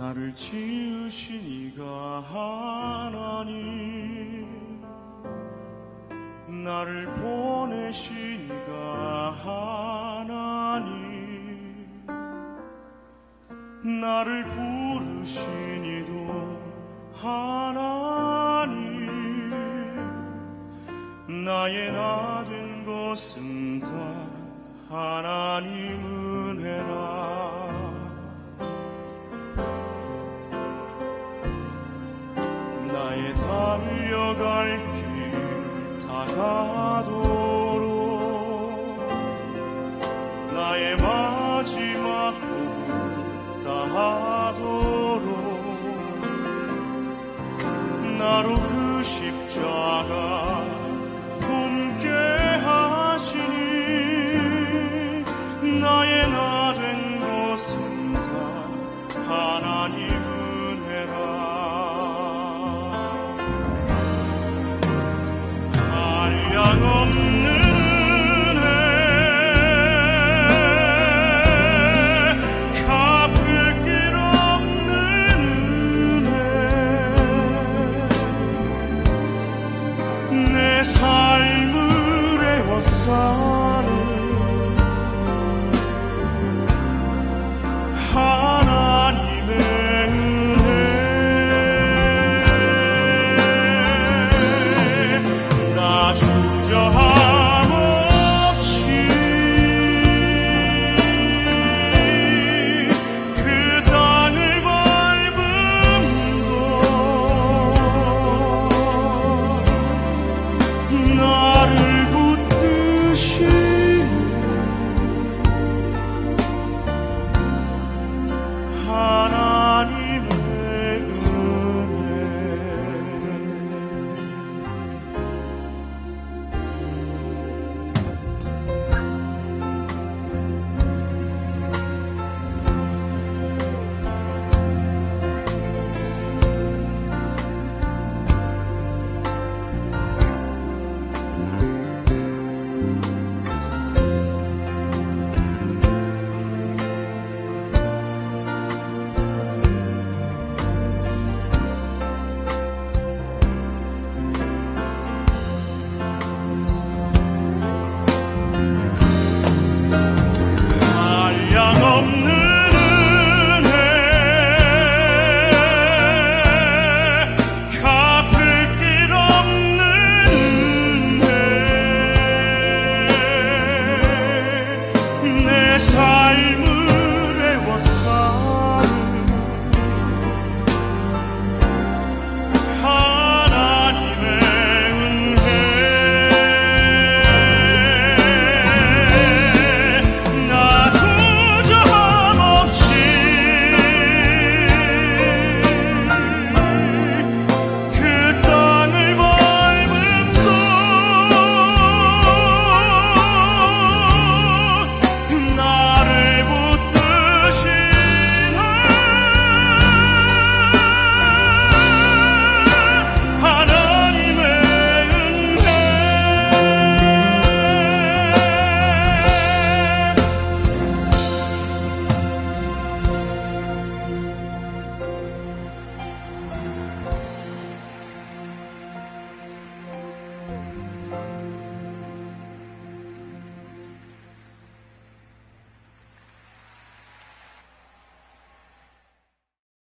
나를 지으신 이가 하나님. 나를 보내신 이가 하나님. 나를 부르신 이도 하나님. 나의 나 된 것은 다 하나님 은혜라 달려갈 길 다가도록 나의 마지막 호흡 다하도록 나로 그 십자가 품게 하시니 나의 나 된 것은 다 하나 삶을 에워싸는 하나님의 은혜. 나 주저하